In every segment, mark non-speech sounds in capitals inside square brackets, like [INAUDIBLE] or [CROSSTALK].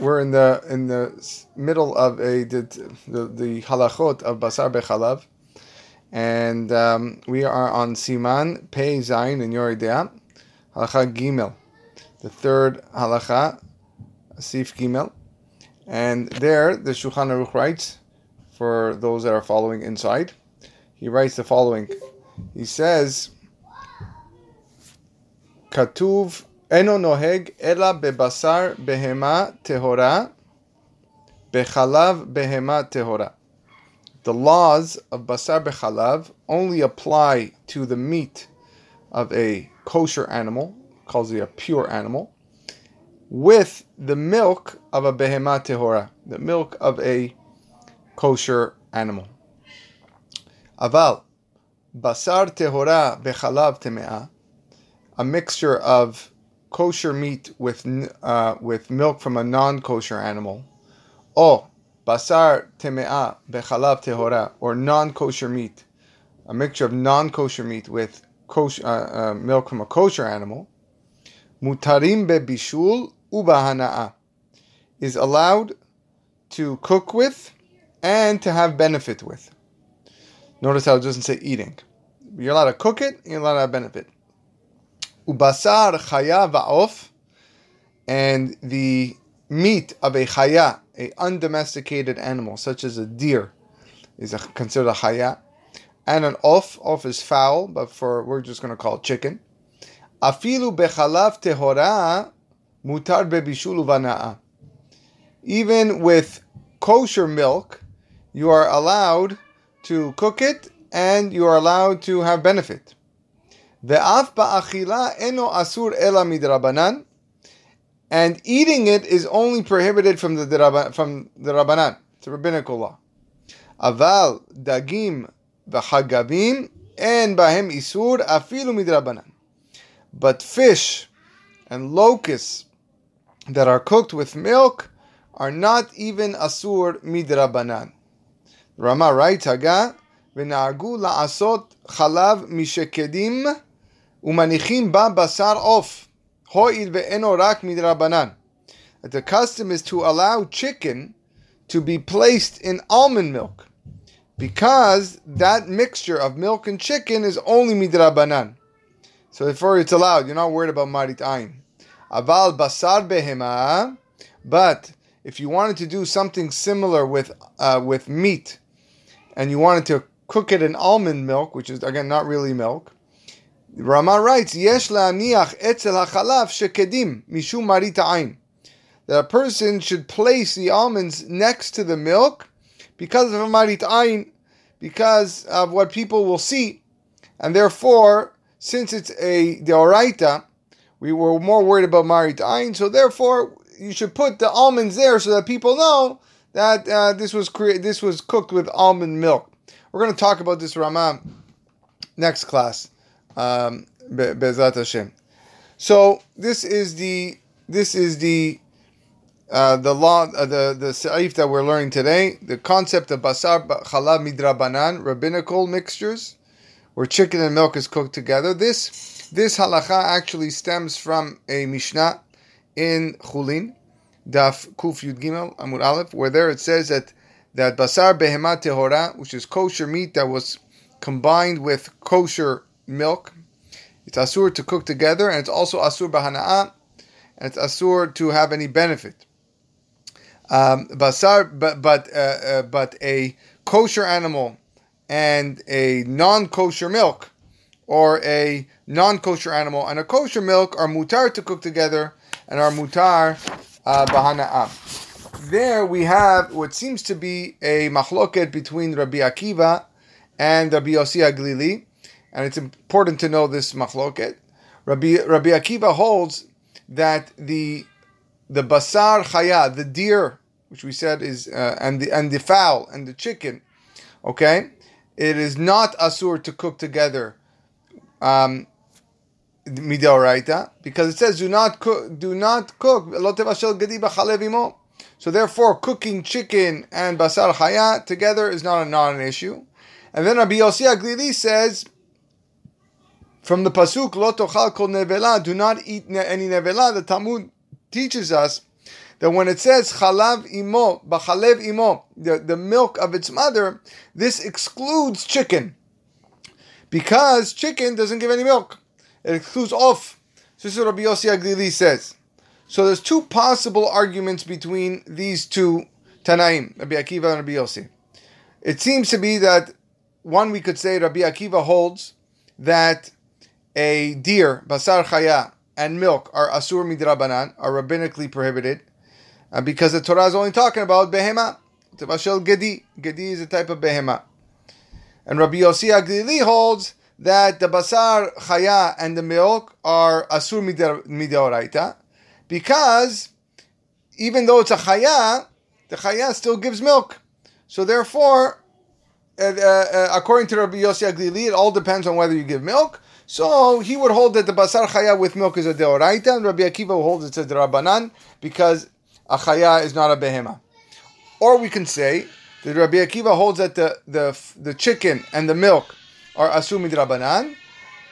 we're in the in the middle of a the the, the halachot of basar bechalav, and um, we are on siman pei zayin in Yoreh De'ah, halacha gimel, the third halacha, sif gimel, and there the Shulchan Aruch writes for those that are following inside. He writes the following. He says, "Katuv eno noheg ela bebasar behema tehora, bechalav behema tehora." The laws of basar bechalav only apply to the meat of a kosher animal, calls it a pure animal, with the milk of a behema tehora, the milk of a kosher animal. Aval, basar tehora bechalav temea, a mixture of kosher meat with uh, with milk from a non-kosher animal, or basar temea bechalav tehora, or non-kosher meat, a mixture of non-kosher meat with kosher, uh, uh, milk from a kosher animal, mutarim bebishul ubahana'a, is allowed to cook with and to have benefit with. Notice how it doesn't say eating. You're allowed to cook it, you're allowed to have benefit. Ubasar chaya va'of, and the meat of a chaya, a undomesticated animal, such as a deer, is a, considered a chaya. And an off, off is fowl, but for we're just going to call it chicken. Afilu bechalav tehora, mutar bebishul uvana'a. Even with kosher milk, you are allowed to cook it and you are allowed to have benefit. Ve'af ba'achila eno asur ela midrabanan. And eating it is only prohibited from the from the rabbanan. It's a rabbinical law. Aval dagim v'chagavim and bahem isur afilu midrabanan. But fish and locusts that are cooked with milk are not even asur midrabanan. Rama writes, Haga, v'na'agu la'asot chalav mishekedim Umanichim ba basar of. Ho'id ve'eno rak midrabanan. The custom is to allow chicken to be placed in almond milk because that mixture of milk and chicken is only midrabanan. So therefore it's allowed. You're not worried about marit ayin. Aval basar behema. But if you wanted to do something similar with uh, with meat, and you wanted to cook it in almond milk, which is again not really milk, Rama writes, "Yesh la'aniach etzel hachalav shekedim mishum marit ayin." That a person should place the almonds next to the milk because of marit ayin, because of what people will see, and therefore, since it's a deoraita, we were more worried about marit ayin, so therefore you should put the almonds there so that people know that uh, this was crea- this was cooked with almond milk. We're going to talk about this Rama next class, um, Be- Be'ezrat Hashem. So this is the this is the uh, the law uh, the the saif that we're learning today. The concept of basar chalav midrabanan rabbinical mixtures, where chicken and milk is cooked together. This this halacha actually stems from a mishnah in Chulin, Daf Kuf Yud Gimel Amud Aleph, where there it says that that basar behema tehora, which is kosher meat that was combined with kosher milk, it's asur to cook together, and it's also asur bahana'a, and it's asur to have any benefit. Um, basar, but but uh, uh, but a kosher animal and a non-kosher milk, or a non-kosher animal and a kosher milk are mutar to cook together and are mutar uh. There we have what seems to be a machloket between Rabbi Akiva and Rabbi Yossi Aglili, and it's important to know this machloket. Rabbi Rabbi Akiva holds that the the basar chaya, the deer, which we said is uh, and the and the fowl and the chicken, okay, it is not asur to cook together. Um, because it says do not cook do not cook. So therefore, cooking chicken and basar chaya together is not a not an issue. And then Rabbi Yossi Aglili says from the pasuk lo tochal kol nevela, do not eat any nevela. The Talmud teaches us that when it says chalav imo, bachalev imo, the, the milk of its mother, this excludes chicken. Because chicken doesn't give any milk. It excludes off. So this is what Rabbi Yossi Aglili says. So there's two possible arguments between these two Tanaim, Rabbi Akiva and Rabbi Yossi. It seems to be that one we could say Rabbi Akiva holds that a deer, basar chaya, and milk are asur midrabanan, are rabbinically prohibited, uh, because the Torah is only talking about behema. Tevashel gedi. Gedi is a type of behema. And Rabbi Yossi Aglili holds that the basar chaya and the milk are asur midoraita, because even though it's a chaya, the chaya still gives milk. So therefore, uh, uh, according to Rabbi Yossi Aglili, it all depends on whether you give milk. So he would hold that the basar chaya with milk is a deoraita, and Rabbi Akiva holds it's a derabanan because a chaya is not a behema. Or we can say that Rabbi Akiva holds that the, the, the chicken and the milk are asur midrabanan,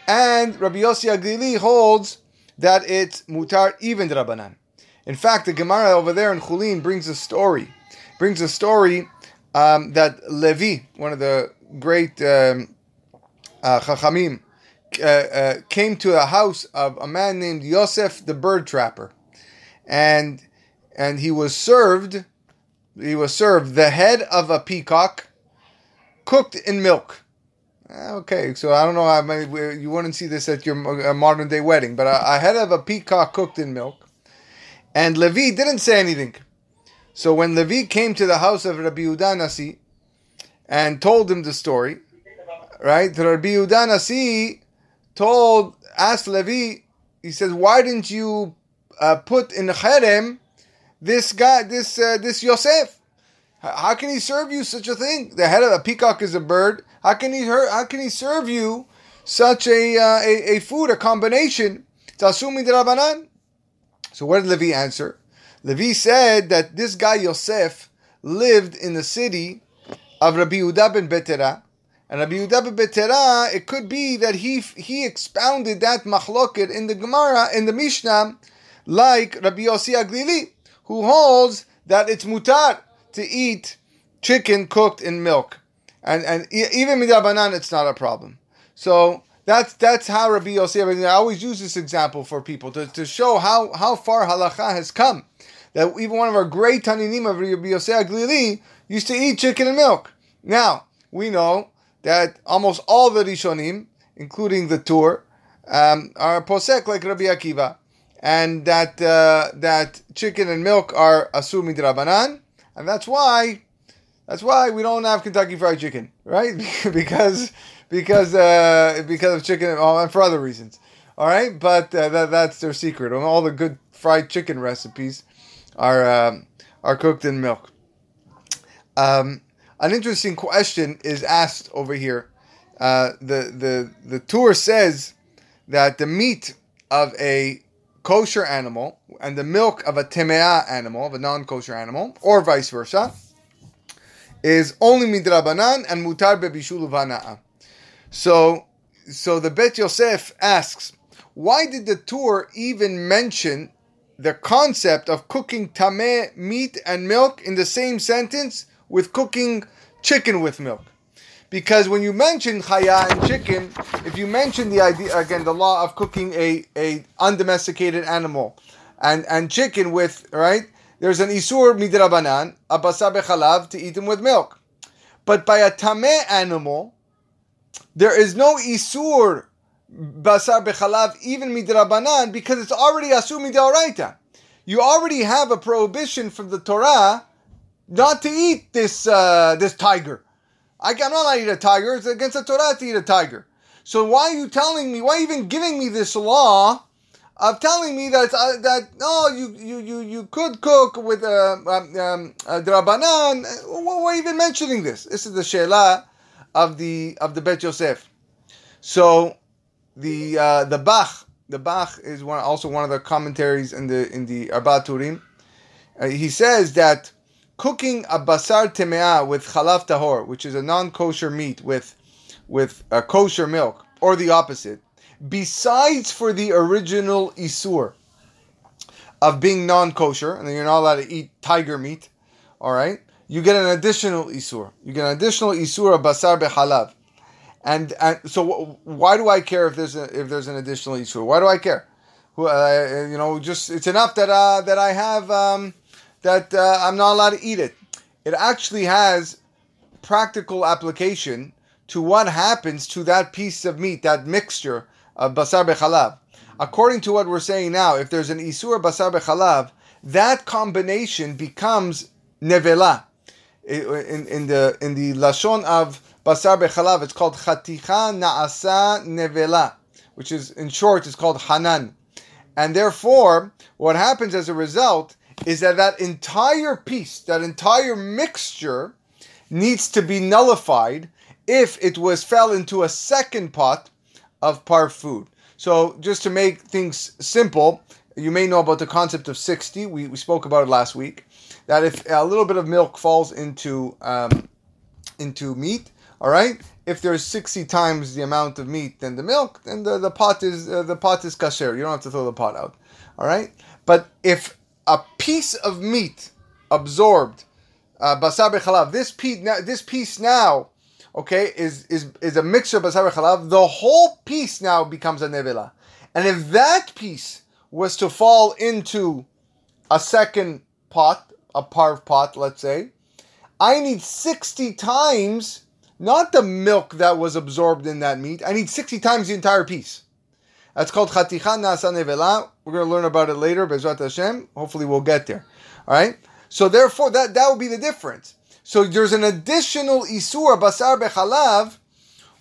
and Rabbi Yossi Aglili holds that it's mutar even drabanan. In fact, the Gemara over there in Chulin brings a story, brings a story um, that Levi, one of the great um, uh, chachamim, uh, uh, came to a house of a man named Yosef the bird trapper, and and he was served. He was served the head of a peacock, cooked in milk. Uh, okay, so I don't know. I you wouldn't see this at your modern day wedding, but a, head of a peacock cooked in milk, and Levi didn't say anything. So when Levi came to the house of Rabbi Yehuda Nasi and told him the story, right? Rabbi Yehuda Nasi told, asked Levi, he says, why didn't you uh, put in the cherem this guy, this uh, this Yosef? How can he serve you such a thing? The head of a peacock is a bird. How can he how can he serve you such a uh, a, a, food, a combination? Tasumi Rabbanan. So what did Levi answer? Levi said that this guy Yosef lived in the city of Rabbi Yehuda ben Betera, and Rabbi Yehuda Betera, it could be that he he expounded that machloket in the Gemara, in the Mishnah, like Rabbi Yossi Aglili, who holds that it's mutar to eat chicken cooked in milk. And and even midabanan, it's not a problem. So that's that's how Rabbi Yossi. I always use this example for people to, to show how, how far halacha has come. That even one of our great Tanaim of Rabbi Yossi Aglili used to eat chicken and milk. Now we know that almost all the Rishonim, including the Tur, um, are posek like Rabbi Akiva, and that uh, that chicken and milk are asur midrabanan, and that's why that's why we don't have Kentucky Fried Chicken, right? [LAUGHS] because because uh, because of chicken oh, and for other reasons. All right, but uh, that, that's their secret. And All the good fried chicken recipes are um, are cooked in milk. Um, an interesting question is asked over here. Uh, the the the Tur says that the meat of a kosher animal and the milk of a temea animal, of a non-kosher animal, or vice versa, is only midrabanan and mutar bebishul vana'a. So, so the Bet Yosef asks, why did the Tur even mention the concept of cooking tameh meat and milk in the same sentence with cooking chicken with milk? Because when you mention chaya and chicken, if you mention the idea again, the law of cooking a, a undomesticated animal and, and chicken with right, there's an isur midrabanan, a basar bechalav to eat them with milk. But by a tameh animal, there is no isur basar bechalav even midrabanan because it's already asur midaoraita. You already have a prohibition from the Torah not to eat this uh, this tiger. I, am not allowed to eat a tiger. It's against the Torah to eat a tiger. So why are you telling me? Why even giving me this law of telling me that uh, that oh you you you you could cook with a, uh, um, um, a drabanan? Why you even mentioning this? This is the sheila of the of the Bet Yosef. So the uh, the Bach the Bach is one also one of the commentaries in the in the Arba Turim. Uh, he says that cooking a basar temea with chalav tahor, which is a non-kosher meat with with a kosher milk, or the opposite, besides for the original isur of being non-kosher, and then you're not allowed to eat tiger meat. All right, you get an additional isur. You get an additional isur of basar behalav. And, and so, why do I care if there's a, if there's an additional isur? Why do I care? Uh, you know, just it's enough that uh, that I have um, that uh, I'm not allowed to eat it. It actually has practical application to what happens to that piece of meat, that mixture of basar bechalav. According to what we're saying now, if there's an isur basar bechalav, that combination becomes nevela. In, in the in the lashon of basar bechalav, it's called chaticha naasa nevela, which is in short, it's called hanan. And therefore, what happens as a result is that that entire piece, that entire mixture, needs to be nullified if it was fell into a second pot of par food. So just to make things simple, you may know about the concept of 60. We, we spoke about it last week. That if a little bit of milk falls into um, into meat, all right. If there's 60 times the amount of meat than the milk, then the, the pot is uh, the pot is kasher. You don't have to throw the pot out. All right. But if a piece of meat absorbed uh, basar bechalav, this piece now, this piece now okay, is is is a mixture of basar chalav, the whole piece now becomes a nevela. And if that piece was to fall into a second pot, a parv pot, let's say, I need 60 times, not the milk that was absorbed in that meat, I need 60 times the entire piece. That's called chaticha nasa nevela. We're going to learn about it later, Bezrat Hashem. Hopefully we'll get there. All right? So therefore, that, that would be the difference. So there's an additional isur basar bechalav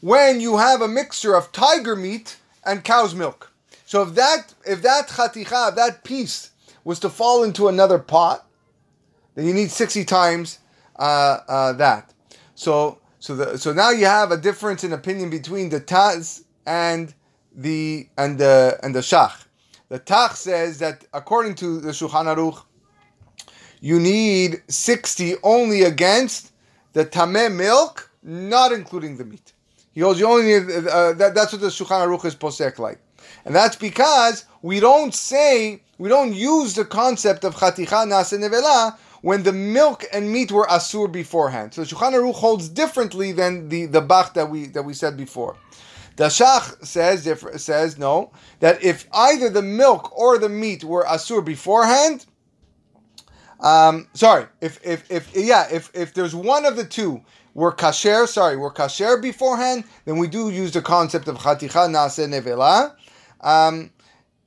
when you have a mixture of tiger meat and cow's milk. So if that if that chaticha, that piece was to fall into another pot, then you need sixty times uh, uh, that. So so the, so now you have a difference in opinion between the Taz and the and the and the Shach. The Taz says that according to the Shulchan Aruch, you need 60 only against the tameh milk, not including the meat. He holds you only need, uh, that, that's what the Shulchan Aruch is posek like. And that's because we don't say, we don't use the concept of chaticha nase nevela when the milk and meat were asur beforehand. So Shulchan Aruch holds differently than the, the bach that we, that we said before. The Shach says, says no, that if either the milk or the meat were asur beforehand, um, sorry, if if if yeah, if if there's one of the two were kasher, sorry, we're kasher beforehand, then we do use the concept of chaticha nase nevela. Um,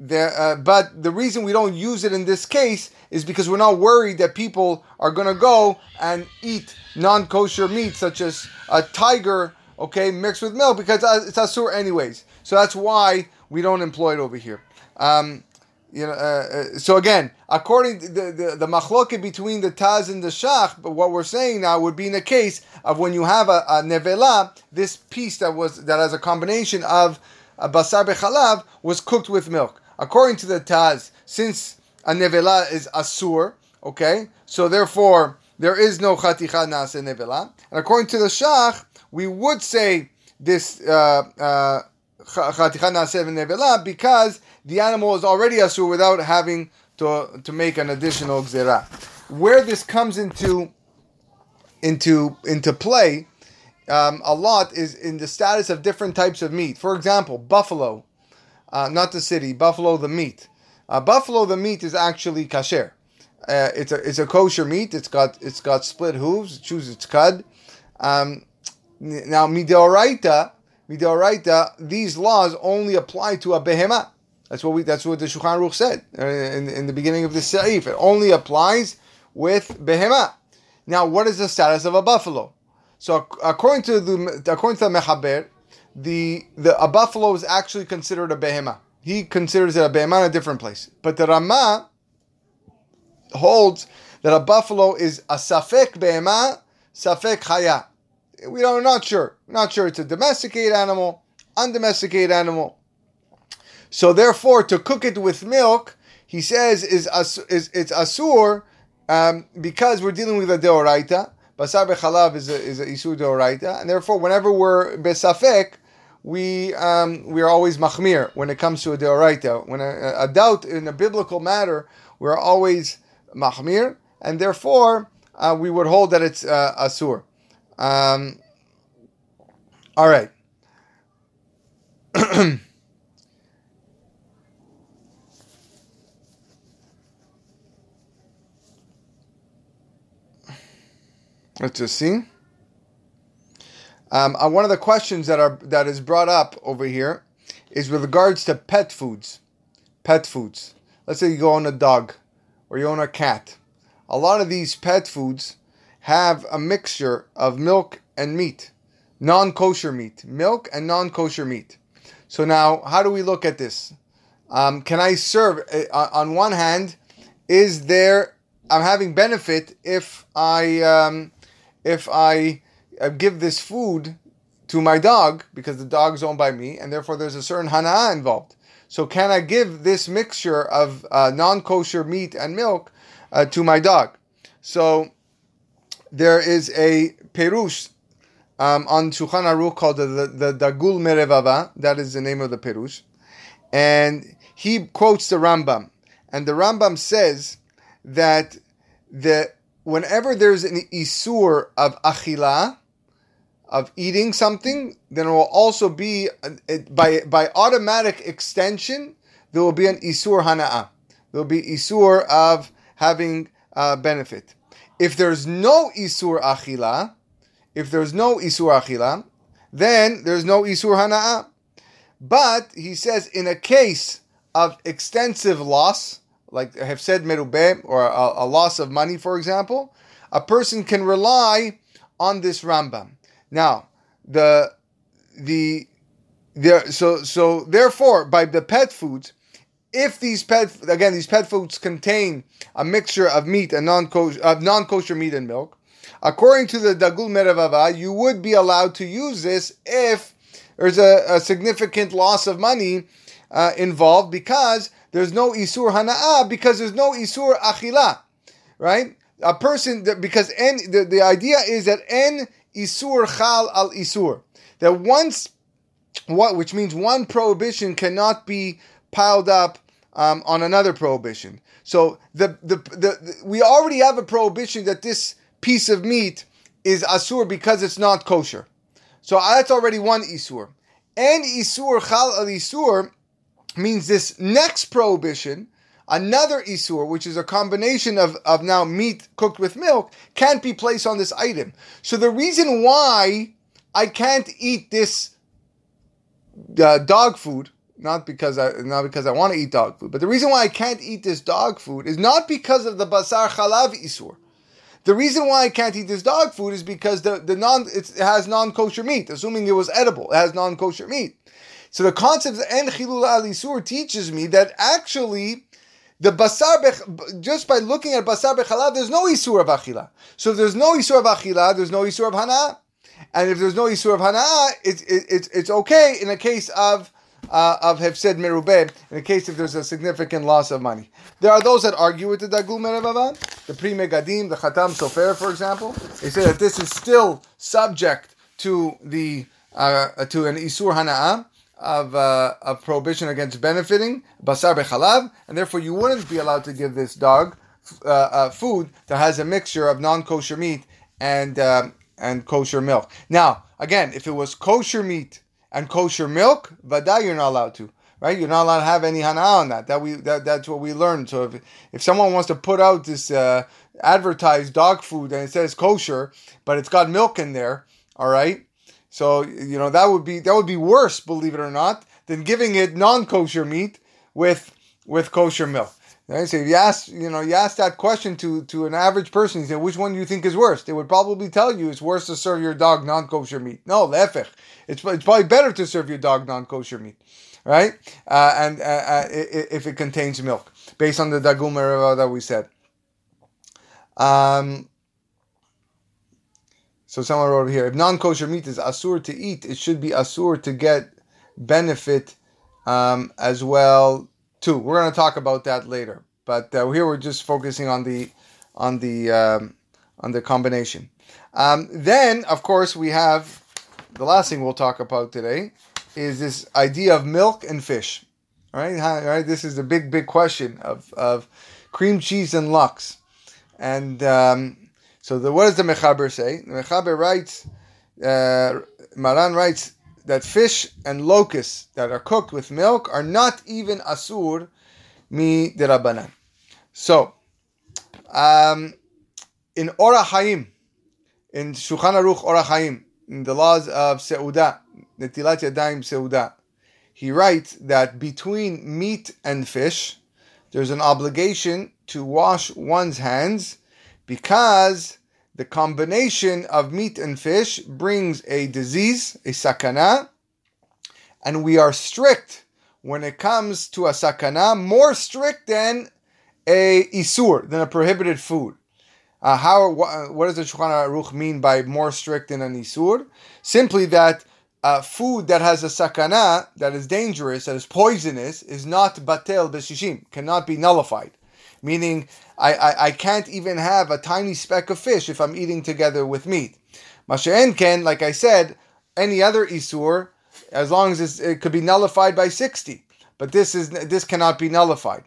there, uh, but the reason we don't use it in this case is because we're not worried that people are going to go and eat non-kosher meat such as a tiger, okay, mixed with milk because it's asur anyways. So that's why we don't employ it over here. Um, you know, uh, uh, so again, according to the the, the between the Taz and the Shach, but what we're saying now would be in the case of when you have a, a nevela, this piece that was that has a combination of a basar bechalav was cooked with milk. According to the Taz, since a nevela is asur, okay, so therefore there is no chaticha nase nevela, and according to the Shach, we would say this uh, uh, because the animal is already asur without having to, to make an additional gzera. Where this comes into into into play um, a lot is in the status of different types of meat. For example, buffalo, uh, not the city, buffalo the meat. Uh, buffalo the meat is actually kasher. Uh, it's a it's a kosher meat. It's got it's got split hooves. It chews its cud. Um, now midoraita midoraita these laws only apply to a behemah. That's what we. That's what the Shulchan Aruch said uh, in, in the beginning of the Seif. It only applies with behema. Now, what is the status of a buffalo? So, according to the according to the Mechaber, the the a buffalo is actually considered a behema. He considers it a behema in a different place. But the Rama holds that a buffalo is a safek behema, safek chaya. We don't, not sure. not sure it's a domesticated animal, undomesticated animal. So therefore, to cook it with milk, he says is is it's asur um, because we're dealing with a deoraita. Basar bechalav is a is a isur deoraita, and therefore, whenever we're besafek, we um, we are always machmir when it comes to a deoraita. When a, a, doubt in a biblical matter, we're always mahmir, and therefore uh, we would hold that it's uh, asur. Um, all right. [CLEARS THROAT] Let's just see. Um, uh, one of the questions that are that is brought up over here is with regards to pet foods. Pet foods. Let's say you go on a dog or you own a cat. A lot of these pet foods have a mixture of milk and meat, non kosher meat, milk and non kosher meat. So now, how do we look at this? Um, can I serve? Uh, on one hand, is there I'm having benefit if I um, if I uh, give this food to my dog because the dog's owned by me, and therefore there's a certain hana involved. So can I give this mixture of uh, non-kosher meat and milk uh, to my dog? So there is a perush um, on Shulchan Aruch called the, the, the Dagul Merevava. That is the name of the perush, and he quotes the Rambam, and the Rambam says that the whenever there's an isur of achila, of eating something, then it will also be by by automatic extension there will be an isur hana'a. There will be isur of having uh, benefit. If there's no isur achila, if there's no isur achila, then there's no isur hana'a. But he says in a case of extensive loss, like I have said merube or a, a loss of money, for example, a person can rely on this Rambam. Now, the the there so so therefore by the pet foods, if these pet again these pet foods contain a mixture of meat and non kosher of non kosher meat and milk, according to the Dagul Merevava, you would be allowed to use this if there's a, a significant loss of money uh, involved because there's no isur hana'ah because there's no isur achila, right? A person that because en, the, the idea is that en isur chal al isur that once what which means one prohibition cannot be piled up um, on another prohibition. So the, the, the the we already have a prohibition that this piece of meat is asur because it's not kosher. So that's already one isur. And isur chal al isur means this next prohibition, another isur, which is a combination of, of now meat cooked with milk, can't be placed on this item. So the reason why I can't eat this uh, dog food, not because I not because I want to eat dog food, but the reason why I can't eat this dog food is not because of the basar chalav isur. The reason why I can't eat this dog food is because the, the non it has non kosher meat, assuming it was edible. It has non kosher meat. So the concept of en chilul alisur teaches me that actually the basar bech, just by looking at basar bechalav, there's no isur of achila. So if there's no isur of achila, there's no isur of hana. And if there's no isur of hana, it's it, it's it's okay in a case of uh, of hefsed merubeh, in the case if there's a significant loss of money. There are those that argue with the Dagul Meravavan, the Pri Megadim, the Khatam Sofer, for example. They say that this is still subject to the uh, to an isur hana'ah of, uh, of prohibition against benefiting, basar bechalav, and therefore you wouldn't be allowed to give this dog uh, uh, food that has a mixture of non-kosher meat and um, and kosher milk. Now, again, if it was kosher meat and kosher milk, vada you're not allowed to. Right, you're not allowed to have any hana on that. That we that, that's what we learned. So if if someone wants to put out this uh, advertised dog food and it says kosher, but it's got milk in there, all right, so you know that would be that would be worse, believe it or not, than giving it non-kosher meat with with kosher milk. Right? So if you ask, you know, you ask that question to to an average person, you say, which one do you think is worse? They would probably tell you it's worse to serve your dog non-kosher meat. No, lefech. It's it's probably better to serve your dog non-kosher meat, right? Uh, and uh, uh, if it contains milk, based on the Dagul that we said. Um, so someone wrote over here, if non-kosher meat is asur to eat, it should be asur to get benefit um, as well too. We're going to talk about that later, but uh, here we're just focusing on the on the um, on the combination. Um, then, of course, we have the last thing we'll talk about today is this idea of milk and fish. All right, All right. This is the big, big question of of cream cheese and lox. And um, so the, what does the Mechaber say? The Mechaber writes, uh, Maran writes that fish and locusts that are cooked with milk are not even asur mi derabanan. So, um, in Orach Chaim, in Shulchan Aruch Orach Chaim, in the laws of Seudah, Netilat Yadayim Seudah, he writes that between meat and fish, there's an obligation to wash one's hands because the combination of meat and fish brings a disease, a sakana, and we are strict when it comes to a sakana, more strict than a isur, than a prohibited food. Uh, how what, what does the Shulchan Aruch mean by more strict than an isur? Simply that uh, food that has a sakana, that is dangerous, that is poisonous, is not batel b'shishim, cannot be nullified. Meaning, I, I, I can't even have a tiny speck of fish if I'm eating together with meat. Masha'en can, like I said, any other isur, as long as it could be nullified by 60. But this is this cannot be nullified.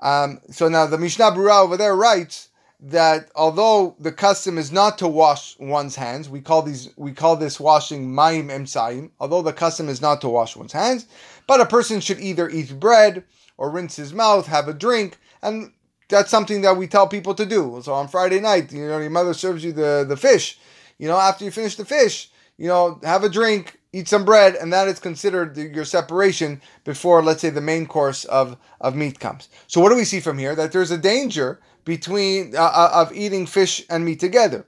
Um, so now the Mishnah Berurah over there writes that although the custom is not to wash one's hands, we call these we call this washing ma'im emsaim. Although the custom is not to wash one's hands, but a person should either eat bread or rinse his mouth, have a drink, and that's something that we tell people to do. So on Friday night, you know, your mother serves you the, the fish. You know, after you finish the fish, you know, have a drink, eat some bread, and that is considered your separation before, let's say, the main course of, of meat comes. So what do we see from here? That there's a danger between uh, uh, of eating fish and meat together.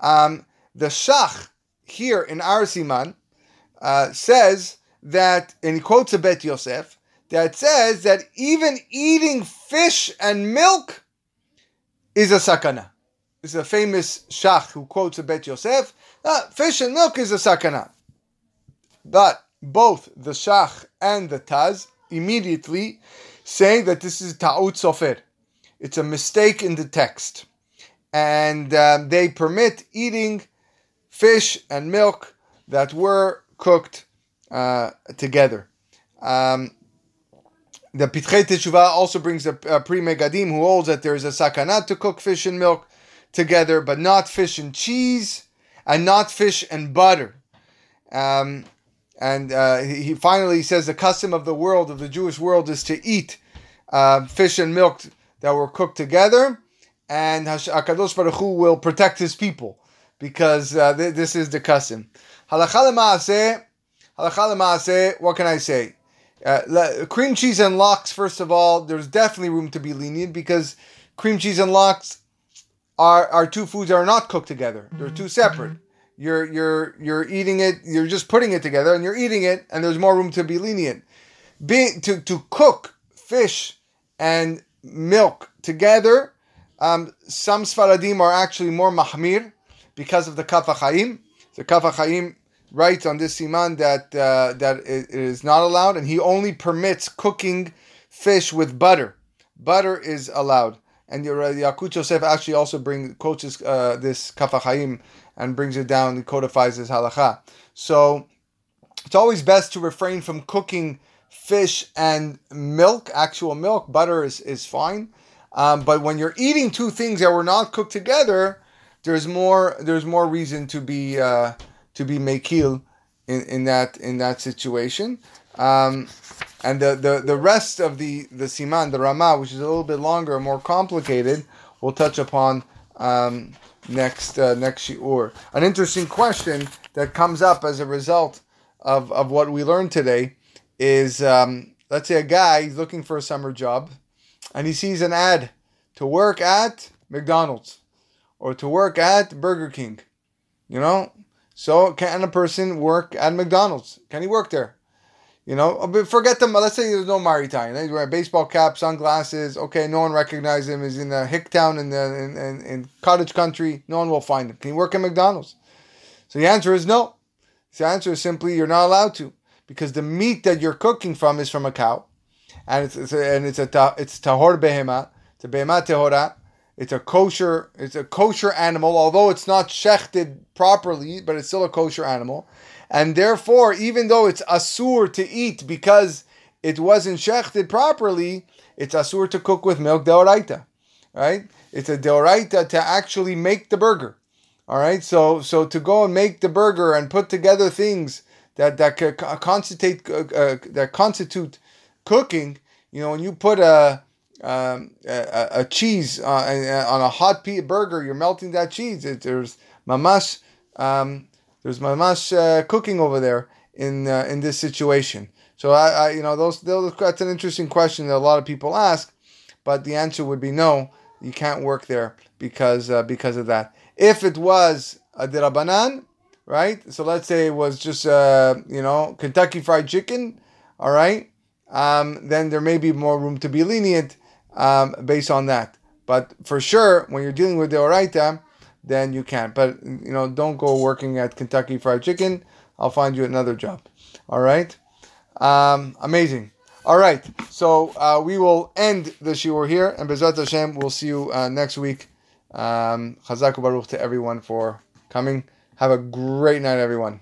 Um, the Shach here in our Siman uh, says that, and he quotes a Bet Yosef, that says that even eating fish and milk is a sakana. This is a famous Shach who quotes a Bet Yosef. Uh, fish and milk is a sakana. But both the Shach and the Taz immediately say that this is ta'ut sofer. It's a mistake in the text. And um, they permit eating fish and milk that were cooked uh, together. Um, the Pitchei Teshuvah also brings a, Pri Megadim who holds that there is a sakana to cook fish and milk together, but not fish and cheese, and not fish and butter. Um, and uh, he finally says the custom of the world, of the Jewish world, is to eat uh, fish and milk that were cooked together, and Hakadosh Baruch Hu will protect his people because uh, th- this is the custom. Halacha l'maaseh, what can I say? Uh, cream cheese and lox, first of all, there's definitely room to be lenient because cream cheese and lox are, are two foods that are not cooked together. They're two separate. You're you're you're eating it. You're just putting it together, and you're eating it, and there's more room to be lenient. Being to to cook fish and milk together. Um, some Sfaradim are actually more mahmir because of the Kaf HaChaim. The Kaf HaChaim writes on this siman that uh, that it is not allowed, and he only permits cooking fish with butter. Butter is allowed, and Yalkut Yosef actually also brings quotes uh, this Kaf HaChaim and brings it down and codifies his halacha. So it's always best to refrain from cooking fish and milk, actual milk. Butter is, is fine. Um, but when you're eating two things that were not cooked together, there's more there's more reason to be uh, to be mekil in, in that in that situation. Um, and the, the, the rest of the, the siman, the Rama, which is a little bit longer, more complicated, we'll touch upon um, next uh, next shiur. An interesting question that comes up as a result of, of what we learned today is um, let's say a guy is looking for a summer job and he sees an ad to work at McDonald's or to work at Burger King. You know? So can a person work at McDonald's? Can he work there? You know, uh, but forget them. Let's say there's no marit ayin. He's wearing a baseball cap, sunglasses. Okay, no one recognizes him. He's in a hick town in the in, in, in, cottage country. No one will find him. Can he work at McDonald's? So the answer is no. The answer is simply you're not allowed to because the meat that you're cooking from is from a cow, and it's, it's a, and it's a it's tahor behema, it's a behema tehora. It's a kosher. It's a kosher animal, although it's not shechted properly, but it's still a kosher animal and therefore, even though it's asur to eat because it wasn't shechted properly, it's asur to cook with milk deoraita. right? It's a deoraita to actually make the burger. All right, so so to go and make the burger and put together things that that constitute uh, uh, that constitute cooking. You know, when you put a um, a, a, cheese uh, on a hot burger, you're melting that cheese. It, there's mamash, um, there's mamash uh, cooking over there in uh, in this situation. So I, I, you know, those, those that's an interesting question that a lot of people ask, but the answer would be no. You can't work there because uh, because of that. If it was a dirabanan, right? So let's say it was just uh, you know Kentucky Fried Chicken, all right. Um, then there may be more room to be lenient um, based on that. But for sure, when you're dealing with the oraita, then you can't. But you know, don't go working at Kentucky Fried Chicken. I'll find you another job. All right. Um, amazing. All right. So uh, we will end the shiur here, and Bezrat Hashem, we'll see you uh, next week. Um, Chazak Baruch to everyone for coming. Have a great night, everyone.